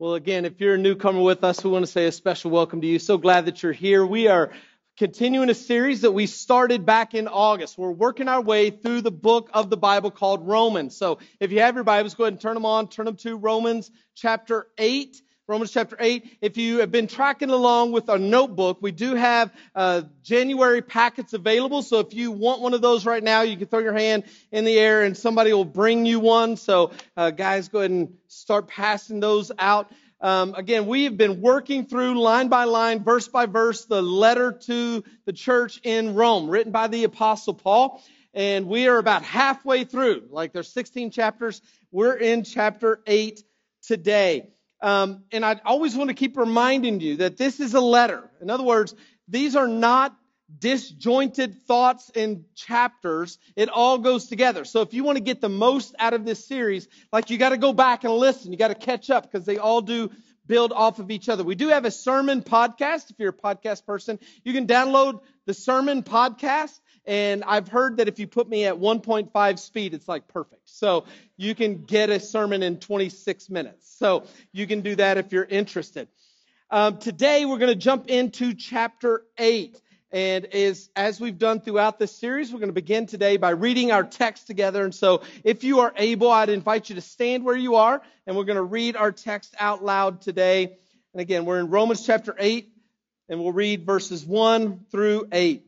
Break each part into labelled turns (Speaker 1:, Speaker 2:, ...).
Speaker 1: Well, again, if you're a newcomer with us, we want to say a special welcome to you. So glad that you're here. We are continuing a series that we started back in August. We're working our way through the book of the Bible called Romans. So if you have your Bibles, go ahead and turn them on. Turn them to Romans chapter 8. Romans chapter 8. If you have been tracking along with our notebook, we do have uh, January packets available. So if you want one of those right now, you can throw your hand in the air and somebody will bring you one. So uh, guys, go ahead and start passing those out. Um, again, we have been working through line by line, verse by verse, the letter to the church in Rome, written by the Apostle Paul. And we are about halfway through. Like there's 16 chapters. We're in chapter 8 today. Um, and I always want to keep reminding you that this is a letter. In other words, these are not disjointed thoughts and chapters. It all goes together. So if you want to get the most out of this series, like you got to go back and listen. You got to catch up because they all do build off of each other. We do have a sermon podcast. If you're a podcast person, you can download the sermon podcast. And I've heard that if you put me at 1.5 speed, it's like perfect. So you can get a sermon in 26 minutes. So you can do that if you're interested. Um, today we're going to jump into chapter 8. And as, as we've done throughout this series, we're going to begin today by reading our text together. And so if you are able, I'd invite you to stand where you are and we're going to read our text out loud today. And again, we're in Romans chapter 8 and we'll read verses 1 through 8.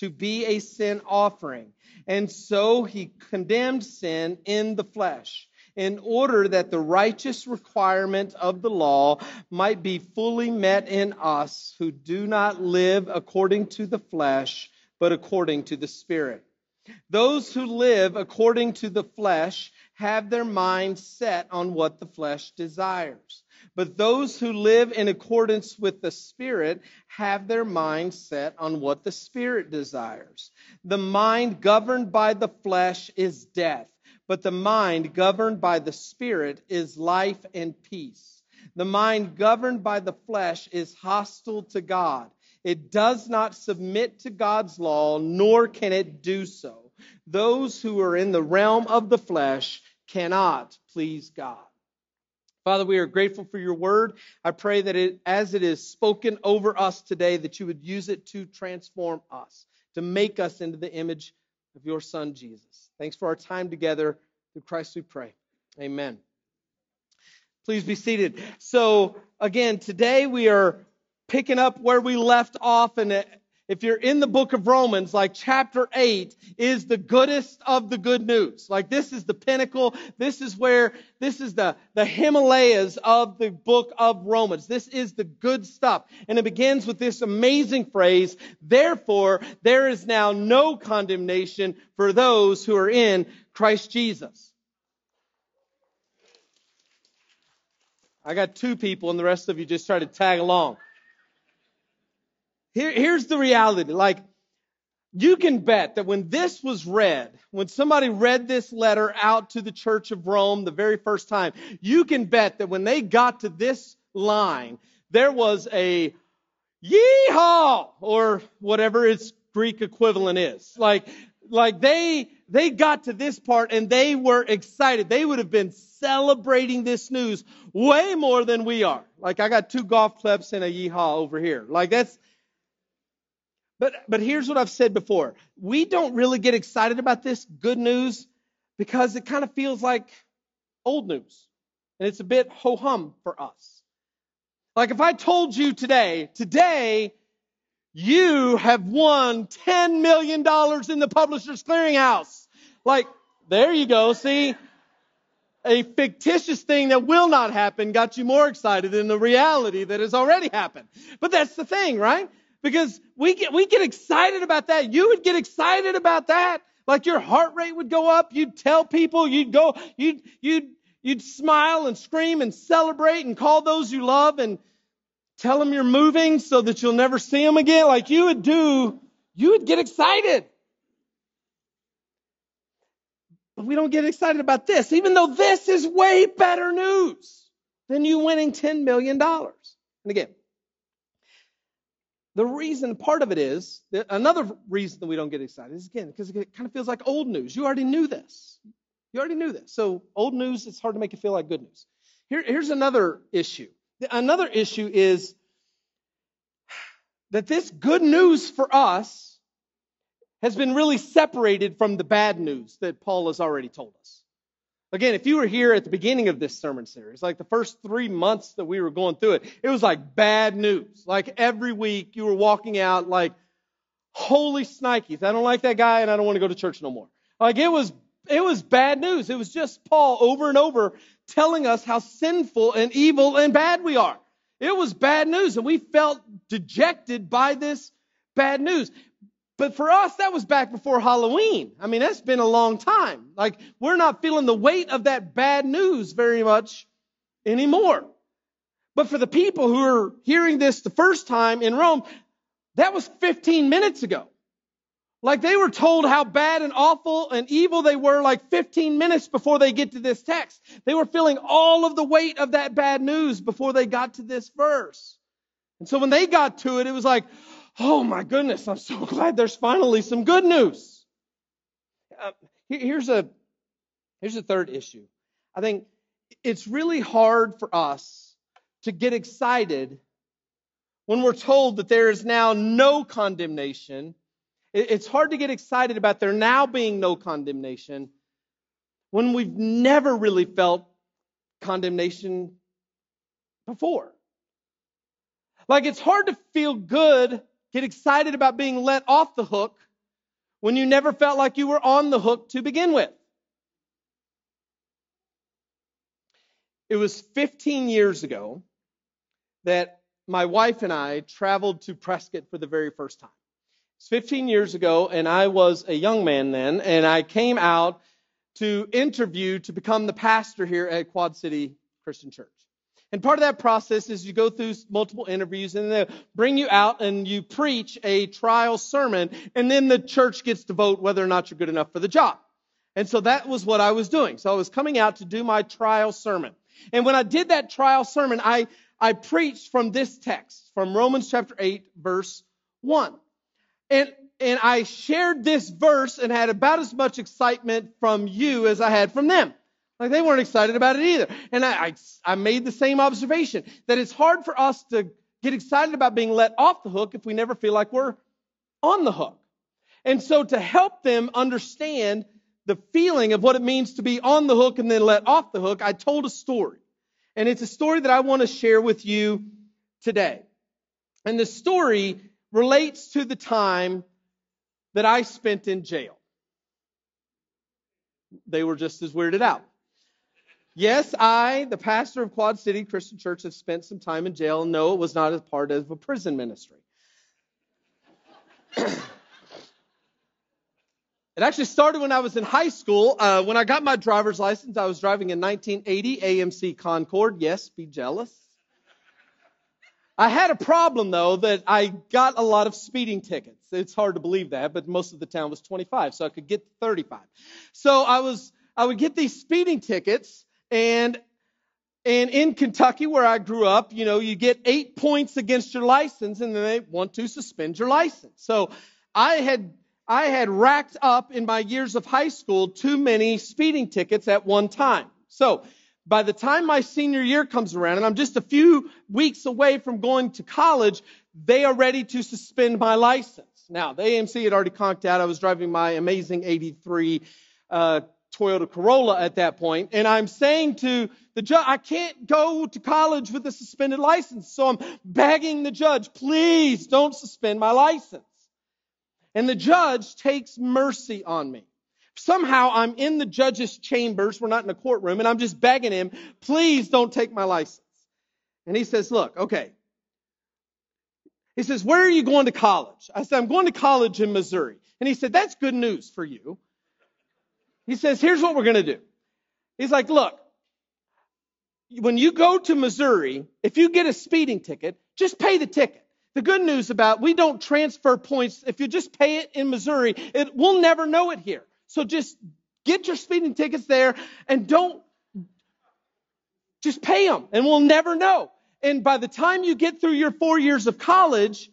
Speaker 1: to be a sin offering. And so he condemned sin in the flesh in order that the righteous requirement of the law might be fully met in us who do not live according to the flesh, but according to the Spirit. Those who live according to the flesh have their mind set on what the flesh desires. But those who live in accordance with the Spirit have their mind set on what the Spirit desires. The mind governed by the flesh is death, but the mind governed by the Spirit is life and peace. The mind governed by the flesh is hostile to God. It does not submit to God's law, nor can it do so. Those who are in the realm of the flesh cannot please God. Father, we are grateful for your word. I pray that it, as it is spoken over us today, that you would use it to transform us, to make us into the image of your son, Jesus. Thanks for our time together. Through Christ we pray. Amen. Please be seated. So, again, today we are picking up where we left off, and if you're in the book of Romans, like chapter 8 is the goodest of the good news. Like this is the pinnacle. This is where, this is the, the Himalayas of the book of Romans. This is the good stuff. And it begins with this amazing phrase, therefore there is now no condemnation for those who are in Christ Jesus. I got two people and the rest of you just try to tag along. Here, here's the reality. Like, you can bet that when this was read, when somebody read this letter out to the church of Rome the very first time, you can bet that when they got to this line, there was a yeehaw or whatever its Greek equivalent is. Like, like they, they got to this part and they were excited. They would have been celebrating this news way more than we are. Like I got two golf clubs and a yeehaw over here. Like that's, but, but here's what I've said before. We don't really get excited about this good news because it kind of feels like old news. And it's a bit ho hum for us. Like if I told you today, today, you have won $10 million in the Publishers Clearinghouse. Like, there you go. See, a fictitious thing that will not happen got you more excited than the reality that has already happened. But that's the thing, right? Because we get, we get excited about that. You would get excited about that. Like your heart rate would go up. You'd tell people, you'd go, you'd, you'd, you'd smile and scream and celebrate and call those you love and tell them you're moving so that you'll never see them again. Like you would do, you would get excited. But we don't get excited about this, even though this is way better news than you winning $10 million. And again, the reason, part of it is, another reason that we don't get excited is again, because it kind of feels like old news. You already knew this. You already knew this. So old news, it's hard to make it feel like good news. Here, here's another issue. Another issue is that this good news for us has been really separated from the bad news that Paul has already told us. Again, if you were here at the beginning of this sermon series, like the first three months that we were going through it, it was like bad news. Like every week you were walking out like, holy snikes, I don't like that guy and I don't want to go to church no more. Like it was, it was bad news. It was just Paul over and over telling us how sinful and evil and bad we are. It was bad news and we felt dejected by this bad news. But for us, that was back before Halloween. I mean, that's been a long time. Like, we're not feeling the weight of that bad news very much anymore. But for the people who are hearing this the first time in Rome, that was 15 minutes ago. Like they were told how bad and awful and evil they were like 15 minutes before they get to this text. They were feeling all of the weight of that bad news before they got to this verse. And so when they got to it, it was like, oh my goodness, I'm so glad there's finally some good news. Uh, here's a here's a third issue. I think it's really hard for us to get excited when we're told that there is now no condemnation. It's hard to get excited about there now being no condemnation when we've never really felt condemnation before. Like it's hard to feel good Get excited about being let off the hook when you never felt like you were on the hook to begin with. It was 15 years ago that my wife and I traveled to Prescott for the very first time. It's 15 years ago, and I was a young man then, and I came out to interview to become the pastor here at Quad City Christian Church. And part of that process is you go through multiple interviews and they bring you out and you preach a trial sermon and then the church gets to vote whether or not you're good enough for the job. And so that was what I was doing. So I was coming out to do my trial sermon. And when I did that trial sermon, I, I preached from this text, from Romans chapter 8, verse 1. And, and I shared this verse and had about as much excitement from you as I had from them. Like they weren't excited about it either. And I, I, I, made the same observation that it's hard for us to get excited about being let off the hook if we never feel like we're on the hook. And so to help them understand the feeling of what it means to be on the hook and then let off the hook, I told a story. And it's a story that I want to share with you today. And the story relates to the time that I spent in jail. They were just as weirded out. Yes, I, the pastor of Quad City Christian Church, have spent some time in jail. No, it was not as part of a prison ministry. It actually started when I was in high school. Uh, when I got my driver's license, I was driving a 1980 AMC Concord. Yes, be jealous. I had a problem though that I got a lot of speeding tickets. It's hard to believe that, but most of the town was 25, so I could get 35. So I was I would get these speeding tickets and and in Kentucky where I grew up, you know, you get 8 points against your license and then they want to suspend your license. So I had I had racked up in my years of high school too many speeding tickets at one time. So by the time my senior year comes around, and I'm just a few weeks away from going to college, they are ready to suspend my license. Now, the AMC had already conked out. I was driving my amazing 83 uh, Toyota Corolla at that point, and I'm saying to the judge, I can't go to college with a suspended license. So I'm begging the judge, please don't suspend my license. And the judge takes mercy on me. Somehow I'm in the judge's chambers. We're not in a courtroom and I'm just begging him, please don't take my license. And he says, look, okay. He says, where are you going to college? I said, I'm going to college in Missouri. And he said, that's good news for you. He says, here's what we're going to do. He's like, look, when you go to Missouri, if you get a speeding ticket, just pay the ticket. The good news about we don't transfer points. If you just pay it in Missouri, it, we'll never know it here. So just get your speeding tickets there and don't just pay them and we'll never know. And by the time you get through your four years of college,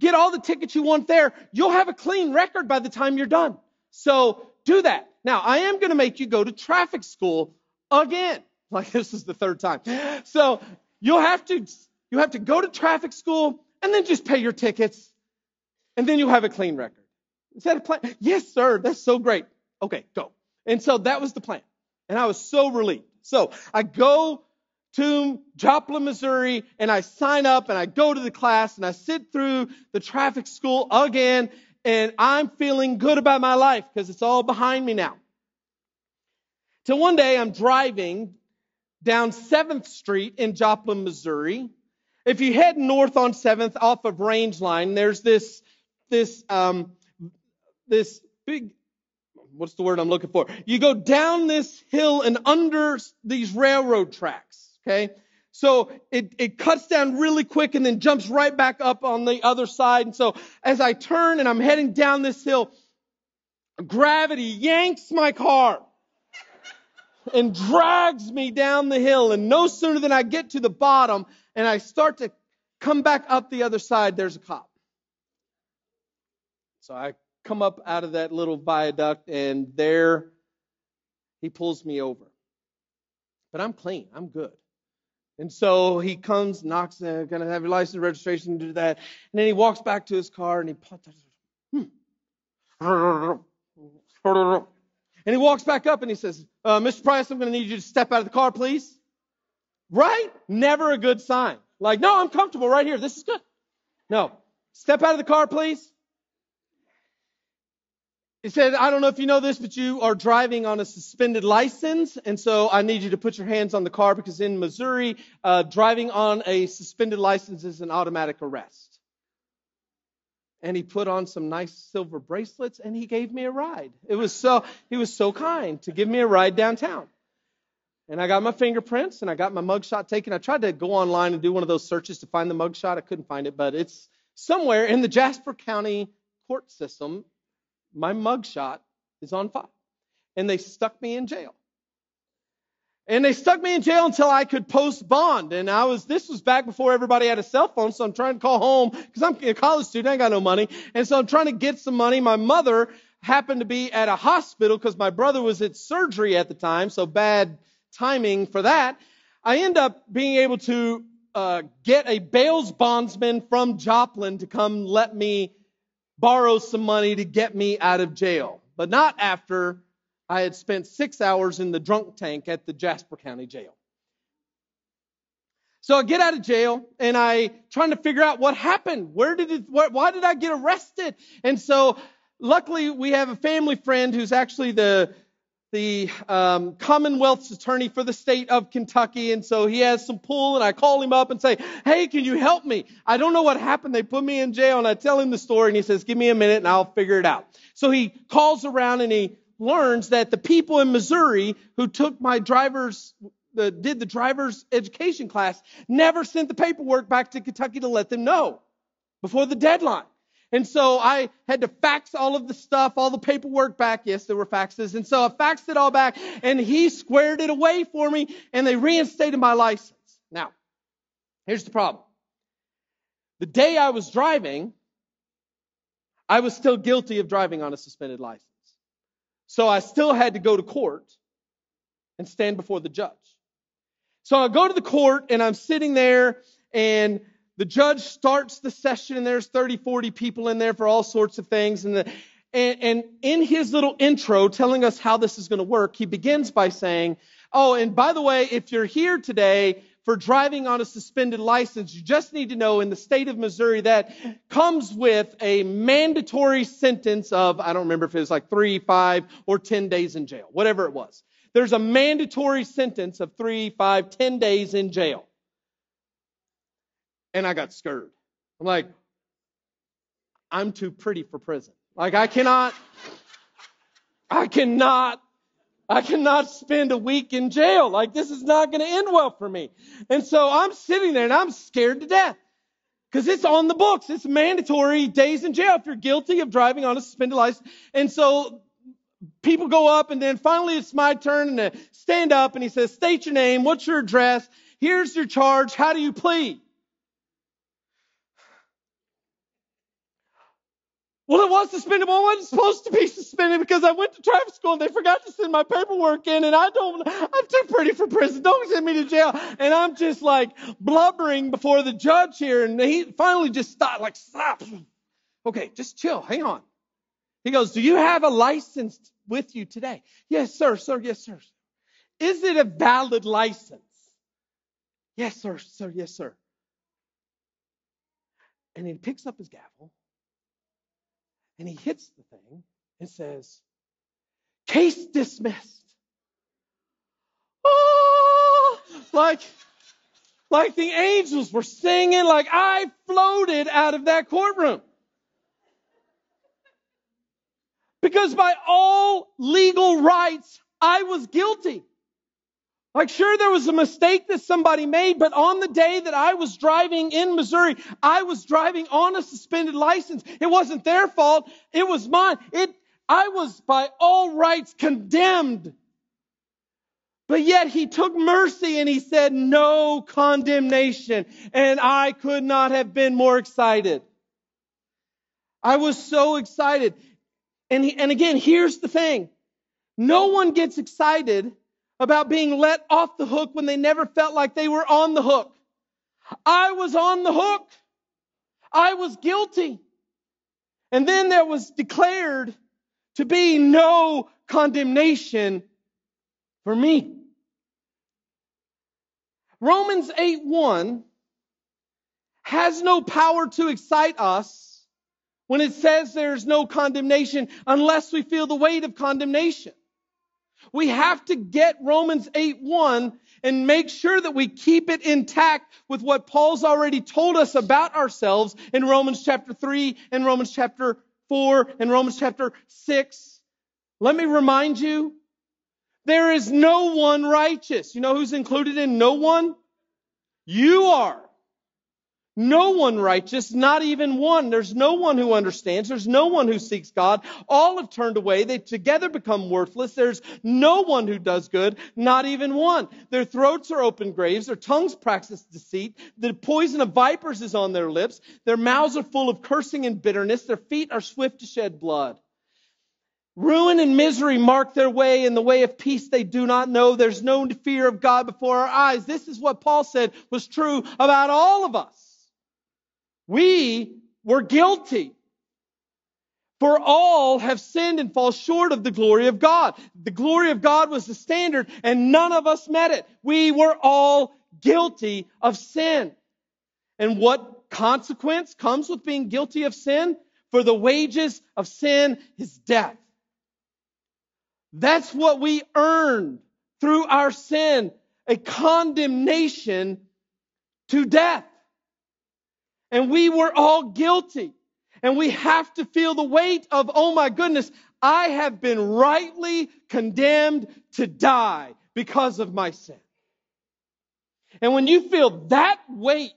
Speaker 1: get all the tickets you want there. You'll have a clean record by the time you're done. So do that. Now, I am going to make you go to traffic school again. Like this is the third time. So you'll have to, you have to go to traffic school and then just pay your tickets and then you'll have a clean record. Is that a plan? Yes, sir. That's so great. Okay, go. And so that was the plan. And I was so relieved. So I go to Joplin, Missouri, and I sign up and I go to the class and I sit through the traffic school again, and I'm feeling good about my life because it's all behind me now. Till one day I'm driving down 7th Street in Joplin, Missouri, if you head north on 7th off of Range Line, there's this, this, um, this big, what's the word I'm looking for? You go down this hill and under these railroad tracks, okay? So it, it cuts down really quick and then jumps right back up on the other side. And so as I turn and I'm heading down this hill, gravity yanks my car and drags me down the hill. And no sooner than I get to the bottom, and I start to come back up the other side, there's a cop. So I come up out of that little viaduct, and there he pulls me over. But I'm clean, I'm good. And so he comes, knocks, uh, gonna have your license, registration, to do that. And then he walks back to his car and he hmm. And he walks back up and he says, uh, Mr. Price, I'm to need you to step out of the car, please. Right? Never a good sign. Like, no, I'm comfortable right here. This is good. No. Step out of the car, please. He said, I don't know if you know this, but you are driving on a suspended license. And so I need you to put your hands on the car because in Missouri, uh, driving on a suspended license is an automatic arrest. And he put on some nice silver bracelets and he gave me a ride. It was so, he was so kind to give me a ride downtown. And I got my fingerprints and I got my mugshot taken. I tried to go online and do one of those searches to find the mugshot. I couldn't find it, but it's somewhere in the Jasper County court system. My mugshot is on file. And they stuck me in jail. And they stuck me in jail until I could post bond. And I was, this was back before everybody had a cell phone. So I'm trying to call home because I'm a college student. I ain't got no money. And so I'm trying to get some money. My mother happened to be at a hospital because my brother was at surgery at the time. So bad timing for that, I end up being able to uh, get a bails bondsman from Joplin to come let me borrow some money to get me out of jail. But not after I had spent six hours in the drunk tank at the Jasper County Jail. So I get out of jail and I trying to figure out what happened. Where did it, what, why did I get arrested? And so luckily we have a family friend who's actually the the um, Commonwealth's attorney for the state of Kentucky, and so he has some pull, and I call him up and say, "Hey, can you help me? I don't know what happened. They put me in jail." And I tell him the story, and he says, "Give me a minute, and I'll figure it out." So he calls around and he learns that the people in Missouri who took my driver's the, did the driver's education class never sent the paperwork back to Kentucky to let them know before the deadline. And so I had to fax all of the stuff, all the paperwork back. Yes, there were faxes. And so I faxed it all back and he squared it away for me and they reinstated my license. Now, here's the problem. The day I was driving, I was still guilty of driving on a suspended license. So I still had to go to court and stand before the judge. So I go to the court and I'm sitting there and the judge starts the session and there's 30, 40 people in there for all sorts of things. And, the, and, and in his little intro telling us how this is going to work, he begins by saying, Oh, and by the way, if you're here today for driving on a suspended license, you just need to know in the state of Missouri that comes with a mandatory sentence of, I don't remember if it was like three, five, or 10 days in jail, whatever it was. There's a mandatory sentence of three, five, ten days in jail and I got scared. I'm like, I'm too pretty for prison. Like, I cannot, I cannot, I cannot spend a week in jail. Like, this is not going to end well for me. And so I'm sitting there and I'm scared to death because it's on the books. It's mandatory days in jail if you're guilty of driving on a suspended license. And so people go up and then finally it's my turn and stand up and he says, state your name. What's your address? Here's your charge. How do you plead? Well, it was suspended. Well, it wasn't supposed to be suspended because I went to traffic school and they forgot to send my paperwork in and I don't, I'm too pretty for prison. Don't send me to jail. And I'm just like blubbering before the judge here and he finally just stopped, like, stop. Okay, just chill. Hang on. He goes, do you have a license with you today? Yes, sir, sir. Yes, sir. Is it a valid license? Yes, sir, sir. Yes, sir. And he picks up his gavel and he hits the thing and says, Case dismissed. Oh, like, like the angels were singing, like I floated out of that courtroom. Because by all legal rights, I was guilty. Like, sure, there was a mistake that somebody made, but on the day that I was driving in Missouri, I was driving on a suspended license. It wasn't their fault. It was mine. It, I was by all rights condemned. But yet he took mercy and he said, no condemnation. And I could not have been more excited. I was so excited. And, he, and again, here's the thing. No one gets excited about being let off the hook when they never felt like they were on the hook. I was on the hook. I was guilty. And then there was declared to be no condemnation for me. Romans 8 1 has no power to excite us when it says there's no condemnation unless we feel the weight of condemnation. We have to get Romans 8 1 and make sure that we keep it intact with what Paul's already told us about ourselves in Romans chapter 3 and Romans chapter 4 and Romans chapter 6. Let me remind you, there is no one righteous. You know who's included in no one? You are. No one righteous, not even one. There's no one who understands. There's no one who seeks God. All have turned away. They together become worthless. There's no one who does good, not even one. Their throats are open graves. Their tongues practice deceit. The poison of vipers is on their lips. Their mouths are full of cursing and bitterness. Their feet are swift to shed blood. Ruin and misery mark their way, in the way of peace they do not know. There's no fear of God before our eyes. This is what Paul said was true about all of us. We were guilty. For all have sinned and fall short of the glory of God. The glory of God was the standard and none of us met it. We were all guilty of sin. And what consequence comes with being guilty of sin? For the wages of sin is death. That's what we earned through our sin, a condemnation to death. And we were all guilty. And we have to feel the weight of, oh my goodness, I have been rightly condemned to die because of my sin. And when you feel that weight,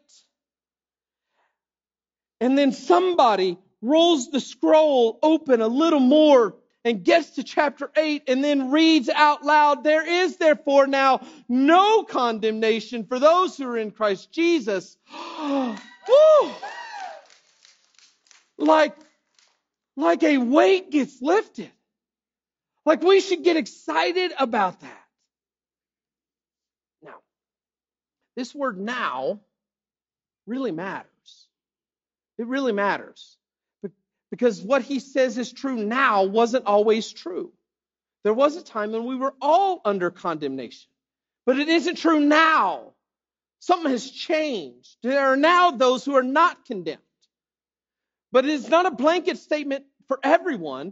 Speaker 1: and then somebody rolls the scroll open a little more and gets to chapter 8 and then reads out loud, There is therefore now no condemnation for those who are in Christ Jesus. Oh, like, like a weight gets lifted. Like we should get excited about that. Now, this word now really matters. It really matters. Because what he says is true now wasn't always true. There was a time when we were all under condemnation, but it isn't true now. Something has changed. There are now those who are not condemned. But it is not a blanket statement for everyone.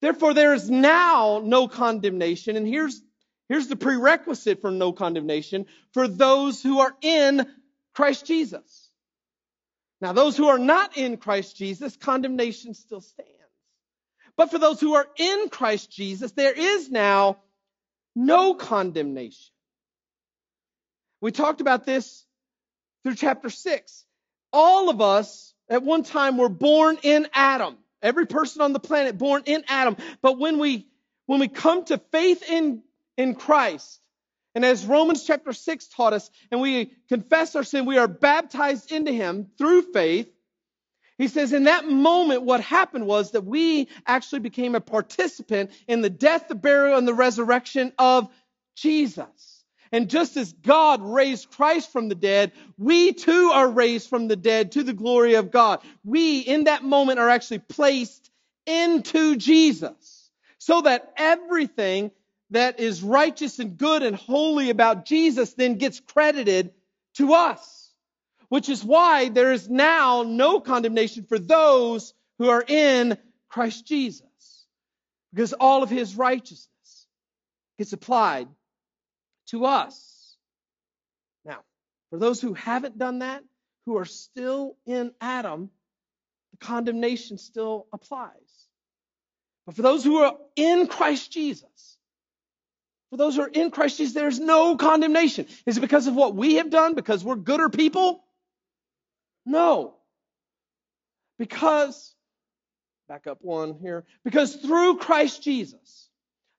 Speaker 1: Therefore, there is now no condemnation. And here's, here's the prerequisite for no condemnation for those who are in Christ Jesus. Now, those who are not in Christ Jesus, condemnation still stands. But for those who are in Christ Jesus, there is now no condemnation. We talked about this through chapter 6. All of us at one time were born in Adam. Every person on the planet born in Adam. But when we when we come to faith in, in Christ, and as Romans chapter 6 taught us, and we confess our sin, we are baptized into him through faith. He says, in that moment, what happened was that we actually became a participant in the death, the burial, and the resurrection of Jesus. And just as God raised Christ from the dead, we too are raised from the dead to the glory of God. We, in that moment, are actually placed into Jesus so that everything that is righteous and good and holy about Jesus then gets credited to us, which is why there is now no condemnation for those who are in Christ Jesus, because all of his righteousness gets applied to us. Now, for those who haven't done that, who are still in Adam, the condemnation still applies. But for those who are in Christ Jesus, for those who are in Christ Jesus, there's no condemnation. Is it because of what we have done? Because we're gooder people? No. Because, back up one here, because through Christ Jesus,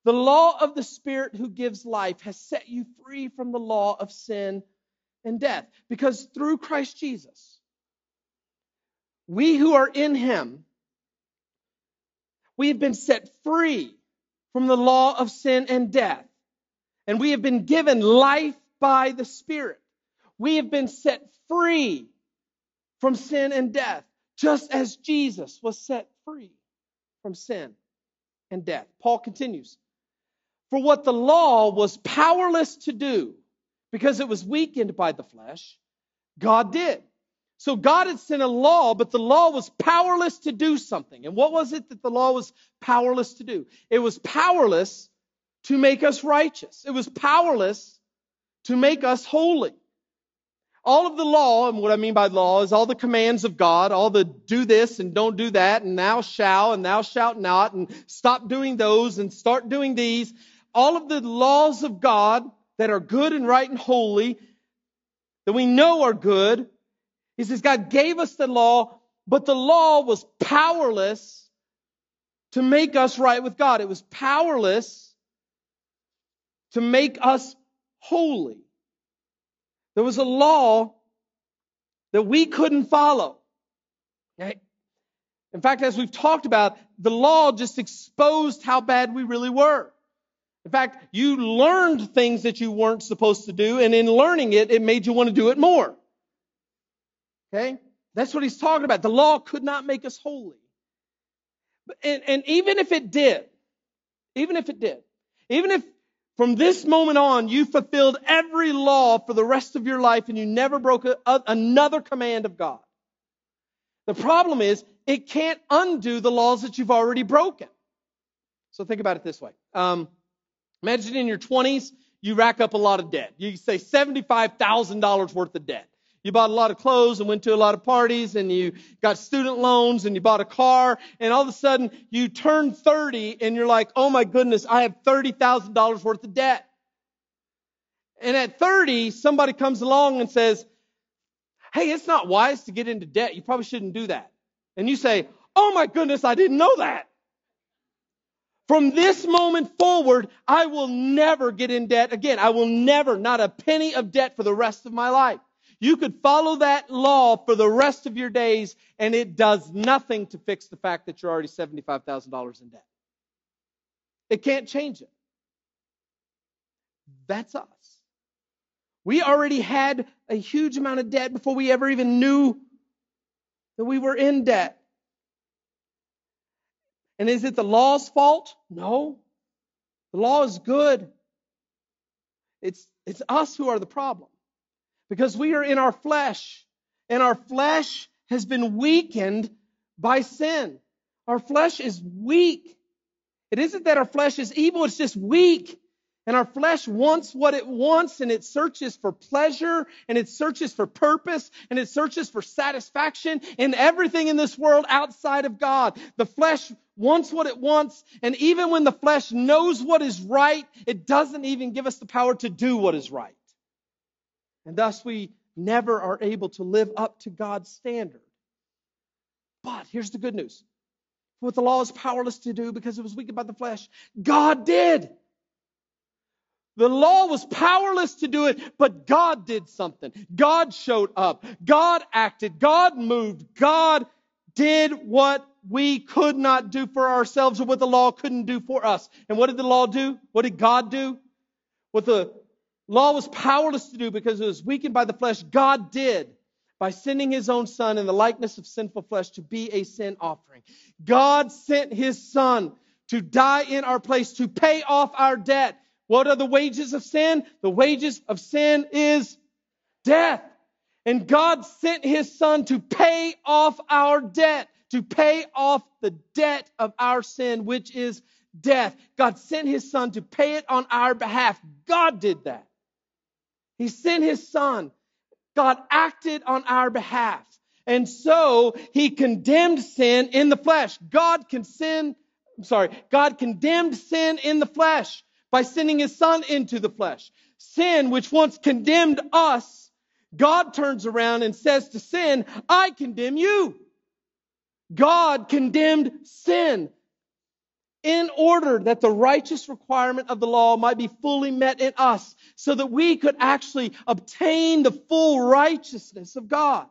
Speaker 1: the law of the Spirit who gives life has set you free from the law of sin and death. Because through Christ Jesus, we who are in Him, we have been set free from the law of sin and death and we have been given life by the Spirit. We have been set free from sin and death, just as Jesus was set free from sin and death. Paul continues For what the law was powerless to do, because it was weakened by the flesh, God did. So God had sent a law, but the law was powerless to do something. And what was it that the law was powerless to do? It was powerless to make us righteous. It was powerless to make us holy. All of the law, and what I mean by law is all the commands of God, all the do this and don't do that, and thou shalt and thou shalt not, and stop doing those and start doing these. All of the laws of God that are good and right and holy, that we know are good. He says God gave us the law, but the law was powerless to make us right with God. It was powerless to make us holy. There was a law that we couldn't follow. In fact, as we've talked about, the law just exposed how bad we really were. In fact, you learned things that you weren't supposed to do, and in learning it, it made you want to do it more. Okay? That's what he's talking about. The law could not make us holy. And, and even if it did, even if it did, even if from this moment on, you fulfilled every law for the rest of your life and you never broke a, a, another command of God. The problem is, it can't undo the laws that you've already broken. So think about it this way. Um, imagine in your 20s, you rack up a lot of debt. You say $75,000 worth of debt. You bought a lot of clothes and went to a lot of parties and you got student loans and you bought a car and all of a sudden you turn 30 and you're like, oh my goodness, I have $30,000 worth of debt. And at 30, somebody comes along and says, hey, it's not wise to get into debt. You probably shouldn't do that. And you say, oh my goodness, I didn't know that. From this moment forward, I will never get in debt again. I will never, not a penny of debt for the rest of my life. You could follow that law for the rest of your days, and it does nothing to fix the fact that you're already $75,000 in debt. It can't change it. That's us. We already had a huge amount of debt before we ever even knew that we were in debt. And is it the law's fault? No. The law is good. It's, it's us who are the problem. Because we are in our flesh, and our flesh has been weakened by sin. Our flesh is weak. It isn't that our flesh is evil, it's just weak. And our flesh wants what it wants and it searches for pleasure and it searches for purpose and it searches for satisfaction in everything in this world outside of God. The flesh wants what it wants and even when the flesh knows what is right, it doesn't even give us the power to do what is right. And thus we never are able to live up to God's standard. But here's the good news. What the law is powerless to do because it was weakened by the flesh, God did. The law was powerless to do it, but God did something. God showed up. God acted. God moved. God did what we could not do for ourselves or what the law couldn't do for us. And what did the law do? What did God do? What the law was powerless to do because it was weakened by the flesh, God did by sending his own son in the likeness of sinful flesh to be a sin offering. God sent his son to die in our place, to pay off our debt. What are the wages of sin? The wages of sin is death. And God sent his son to pay off our debt, to pay off the debt of our sin, which is death. God sent his son to pay it on our behalf. God did that. He sent his son. God acted on our behalf. And so he condemned sin in the flesh. God can sin, I'm sorry, God condemned sin in the flesh by sending his son into the flesh. Sin, which once condemned us, God turns around and says to sin, I condemn you. God condemned sin in order that the righteous requirement of the law might be fully met in us so that we could actually obtain the full righteousness of God.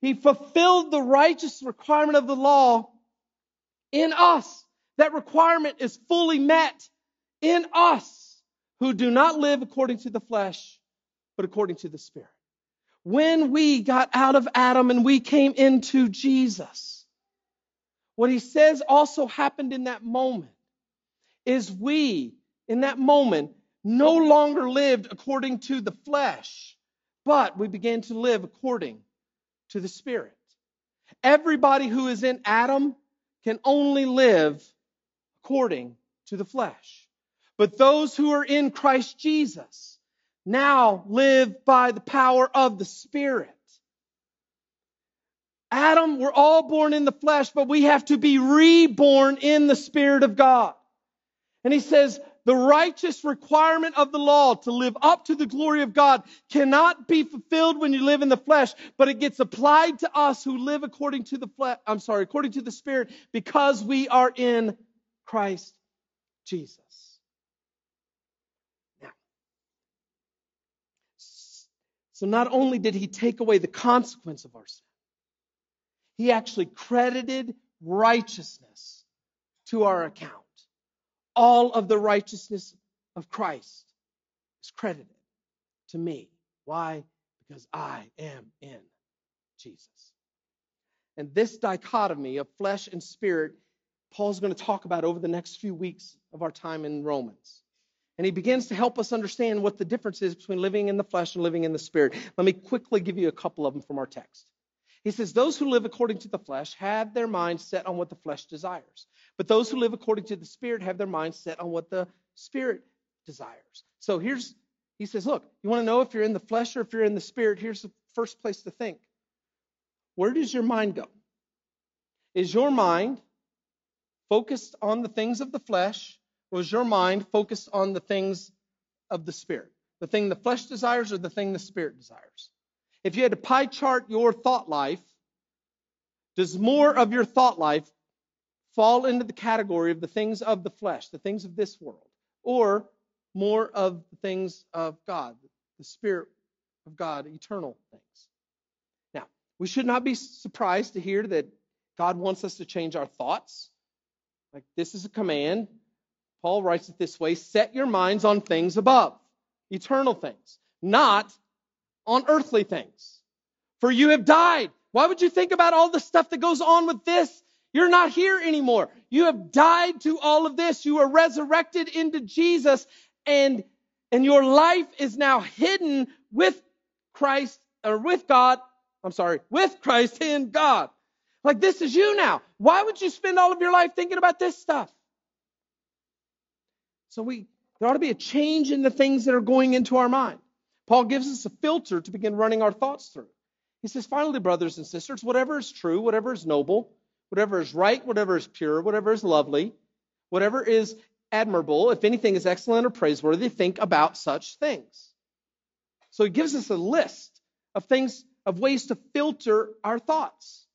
Speaker 1: He fulfilled the righteous requirement of the law in us. That requirement is fully met in us who do not live according to the flesh, but according to the Spirit. When we got out of Adam and we came into Jesus, what he says also happened in that moment is we, in that moment, no longer lived according to the flesh, but we began to live according to the Spirit. Everybody who is in Adam can only live according to the flesh. But those who are in Christ Jesus now live by the power of the Spirit. Adam, we're all born in the flesh, but we have to be reborn in the Spirit of God. And he says, the righteous requirement of the law to live up to the glory of God cannot be fulfilled when you live in the flesh, but it gets applied to us who live according to the flesh, I'm sorry, according to the Spirit, because we are in Christ Jesus. So not only did he take away the consequence of our sin, he actually credited righteousness to our account. All of the righteousness of Christ is credited to me. Why? Because I am in Jesus. And this dichotomy of flesh and spirit, Paul's going to talk about over the next few weeks of our time in Romans. And he begins to help us understand what the difference is between living in the flesh and living in the spirit. Let me quickly give you a couple of them from our text. He says, Those who live according to the flesh have their mind set on what the flesh desires. But those who live according to the Spirit have their mind set on what the Spirit desires. So here's, he says, Look, you want to know if you're in the flesh or if you're in the Spirit? Here's the first place to think. Where does your mind go? Is your mind focused on the things of the flesh, or is your mind focused on the things of the Spirit? The thing the flesh desires or the thing the Spirit desires? If you had to pie chart your thought life, does more of your thought life fall into the category of the things of the flesh, the things of this world, or more of the things of God, the Spirit of God, eternal things? Now, we should not be surprised to hear that God wants us to change our thoughts. Like this is a command. Paul writes it this way set your minds on things above, eternal things, not on earthly things. For you have died. Why would you think about all the stuff that goes on with this? You're not here anymore. You have died to all of this. You are resurrected into Jesus and and your life is now hidden with Christ or with God. I'm sorry, with Christ in God. Like this is you now. Why would you spend all of your life thinking about this stuff? So we there ought to be a change in the things that are going into our mind. Paul gives us a filter to begin running our thoughts through. He says, finally, brothers and sisters, whatever is true, whatever is noble, whatever is right, whatever is pure, whatever is lovely, whatever is admirable, if anything is excellent or praiseworthy, think about such things. So he gives us a list of things, of ways to filter our thoughts.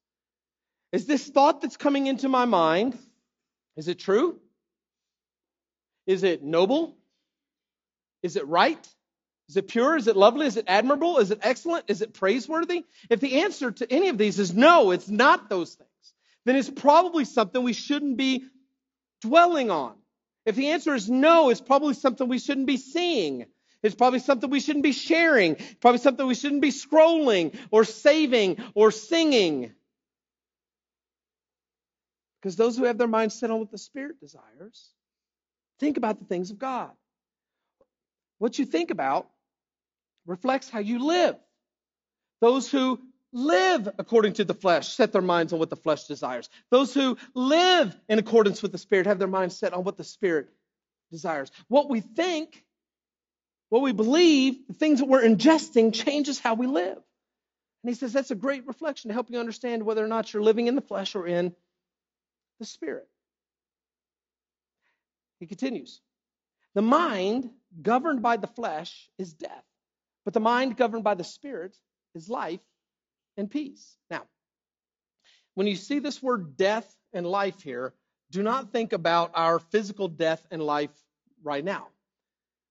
Speaker 1: Is this thought that's coming into my mind, is it true? Is it noble? Is it right? Is it pure? Is it lovely? Is it admirable? Is it excellent? Is it praiseworthy? If the answer to any of these is no, it's not those things, then it's probably something we shouldn't be dwelling on. If the answer is no, it's probably something we shouldn't be seeing. It's probably something we shouldn't be sharing. Probably something we shouldn't be scrolling or saving or singing. Because those who have their minds set on what the Spirit desires, think about the things of God. What you think about reflects how you live. Those who live according to the flesh set their minds on what the flesh desires. Those who live in accordance with the Spirit have their minds set on what the Spirit desires. What we think, what we believe, the things that we're ingesting changes how we live. And he says that's a great reflection to help you understand whether or not you're living in the flesh or in the Spirit. He continues The mind governed by the flesh is death but the mind governed by the Spirit is life and peace. Now, when you see this word death and life here, do not think about our physical death and life right now.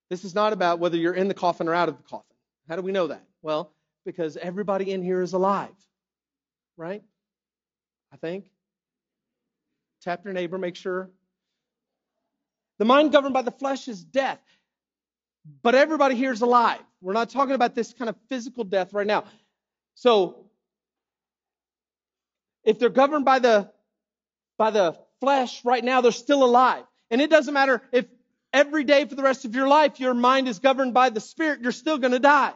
Speaker 1: This is not about whether you're in the coffin or out of the coffin. How do we know that? Well, because everybody in here is alive, right? I think. Tap your neighbor, make sure. The mind governed by the flesh is death. But everybody here is alive. We're not talking about this kind of physical death right now. So, if they're governed by the by the flesh right now, they're still alive. And it doesn't matter if every day for the rest of your life your mind is governed by the spirit, you're still going to die.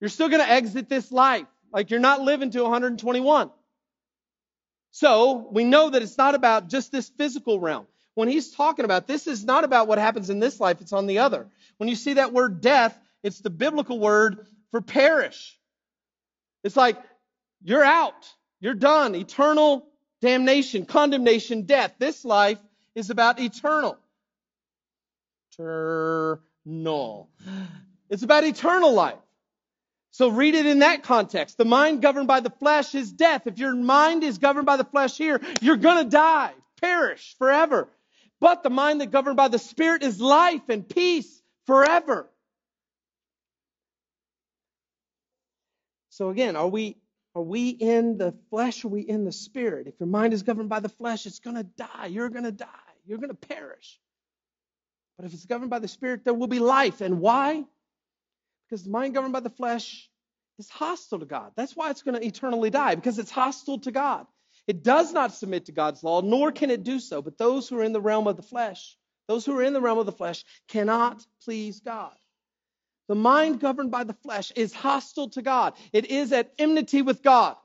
Speaker 1: You're still going to exit this life. Like you're not living to 121. So, we know that it's not about just this physical realm. When he's talking about this is not about what happens in this life, it's on the other. When you see that word death, it's the biblical word for perish. It's like you're out, you're done, eternal damnation, condemnation, death. This life is about eternal. Eternal. It's about eternal life. So read it in that context. The mind governed by the flesh is death. If your mind is governed by the flesh here, you're going to die, perish forever. But the mind that governed by the Spirit is life and peace forever. So again, are we are we in the flesh are we in the spirit? If your mind is governed by the flesh, it's going to die. You're going to die. You're going to perish. But if it's governed by the spirit, there will be life. And why? Because the mind governed by the flesh is hostile to God. That's why it's going to eternally die, because it's hostile to God. It does not submit to God's law, nor can it do so. But those who are in the realm of the flesh those who are in the realm of the flesh cannot please God. The mind governed by the flesh is hostile to God. It is at enmity with God.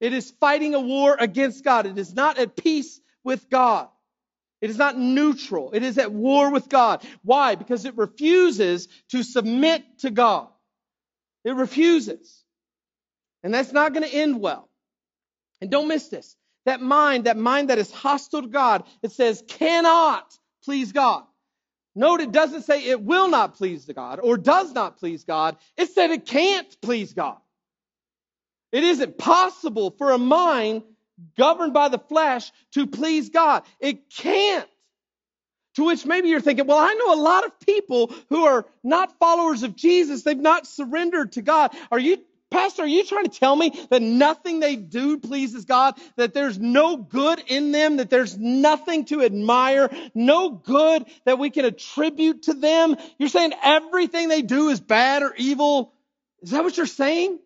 Speaker 1: It is fighting a war against God. It is not at peace with God. It is not neutral. It is at war with God. Why? Because it refuses to submit to God. It refuses. And that's not going to end well. And don't miss this. That mind, that mind that is hostile to God, it says cannot please God. Note it doesn't say it will not please the God or does not please God. It said it can't please God. It isn't possible for a mind governed by the flesh to please God. It can't. To which maybe you're thinking, well, I know a lot of people who are not followers of Jesus. They've not surrendered to God. Are you, Pastor, are you trying to tell me that nothing they do pleases God? That there's no good in them? That there's nothing to admire? No good that we can attribute to them? You're saying everything they do is bad or evil? Is that what you're saying?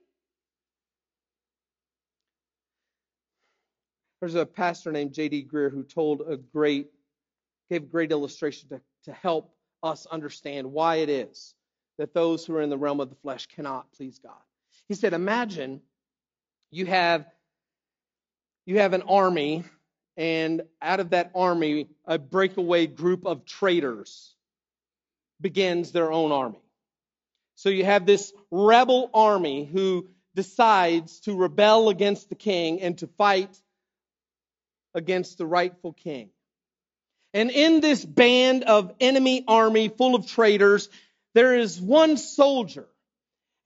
Speaker 1: There's a pastor named J.D. Greear who told a great, gave a great illustration to, to help us understand why it is that those who are in the realm of the flesh cannot please God. He said, Imagine you have you have an army, and out of that army, a breakaway group of traitors begins their own army. So you have this rebel army who decides to rebel against the king and to fight against the rightful king. And in this band of enemy army full of traitors, there is one soldier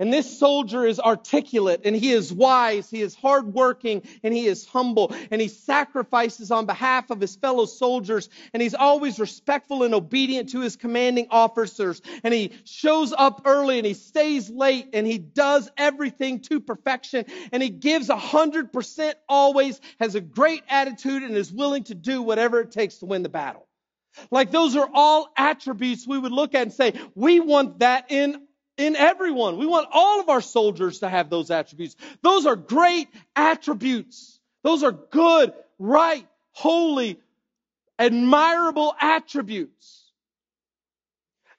Speaker 1: and this soldier is articulate and he is wise, he is hardworking, and he is humble, and he sacrifices on behalf of his fellow soldiers, and he's always respectful and obedient to his commanding officers, and he shows up early and he stays late, and he does everything to perfection, and he gives a hundred percent always, has a great attitude, and is willing to do whatever it takes to win the battle. Like those are all attributes we would look at and say, we want that in in everyone. We want all of our soldiers to have those attributes. Those are great attributes. Those are good, right, holy, admirable attributes.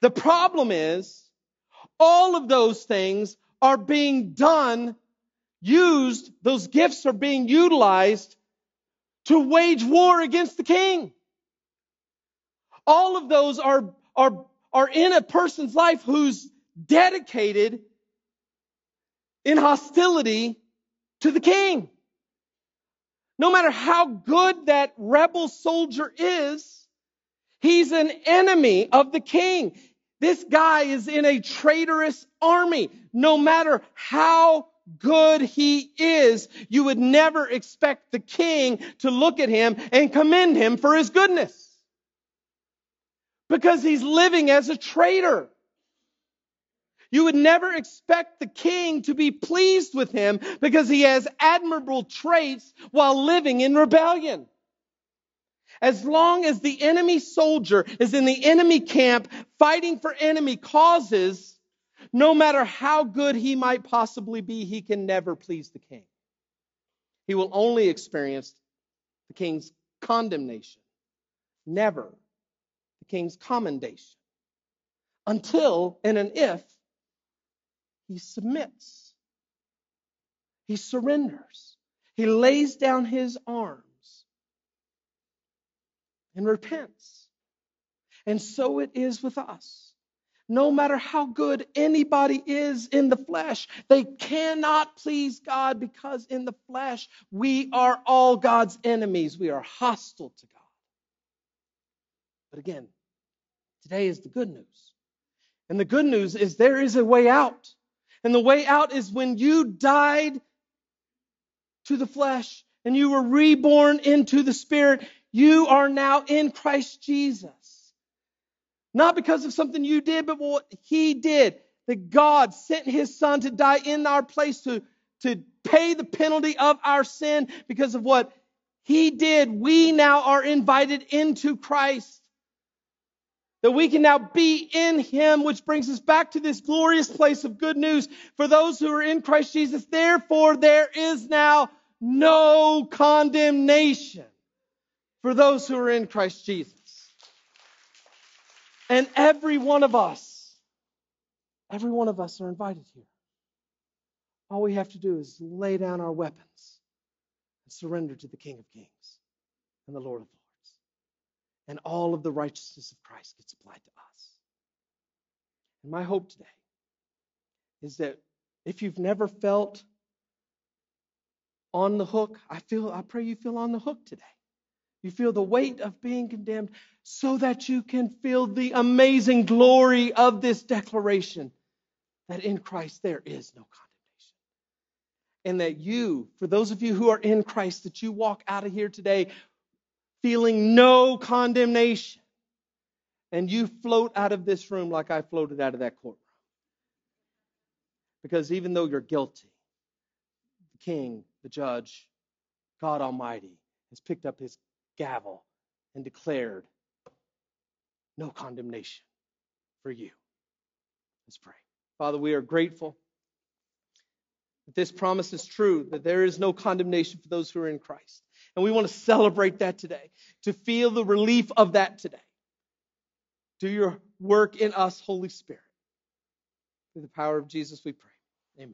Speaker 1: The problem is, all of those things are being done, used, those gifts are being utilized to wage war against the king. All of those are, are, are in a person's life who's dedicated in hostility to the king. No matter how good that rebel soldier is, he's an enemy of the king. This guy is in a traitorous army. No matter how good he is, you would never expect the king to look at him and commend him for his goodness. Because he's living as a traitor. You would never expect the king to be pleased with him because he has admirable traits while living in rebellion. As long as the enemy soldier is in the enemy camp fighting for enemy causes, no matter how good he might possibly be, he can never please the king. He will only experience the king's condemnation, never the king's commendation. Until and an if he submits. He surrenders. He lays down his arms and repents. And so it is with us. No matter how good anybody is in the flesh, they cannot please God because in the flesh we are all God's enemies. We are hostile to God. But again, today is the good news. And the good news is there is a way out. And the way out is when you died to the flesh and you were reborn into the spirit, you are now in Christ Jesus. Not because of something you did, but what he did. That God sent his son to die in our place to, to pay the penalty of our sin because of what he did. We now are invited into Christ that we can now be in him, which brings us back to this glorious place of good news for those who are in Christ Jesus. Therefore, there is now no condemnation for those who are in Christ Jesus. And every one of us, every one of us are invited here. All we have to do is lay down our weapons and surrender to the King of Kings and the Lord of. And all of the righteousness of Christ gets applied to us. And my hope today is that if you've never felt on the hook, I feel I pray you feel on the hook today. You feel the weight of being condemned so that you can feel the amazing glory of this declaration that in Christ there is no condemnation. And that you, for those of you who are in Christ, that you walk out of here today feeling no condemnation. And you float out of this room like I floated out of that courtroom. Because even though you're guilty, the king, the judge, God Almighty has picked up his gavel and declared no condemnation for you. Let's pray. Father, we are grateful that this promise is true, that there is no condemnation for those who are in Christ. And we want to celebrate that today, to feel the relief of that today. Do your work in us, Holy Spirit. Through the power of Jesus, we pray. Amen.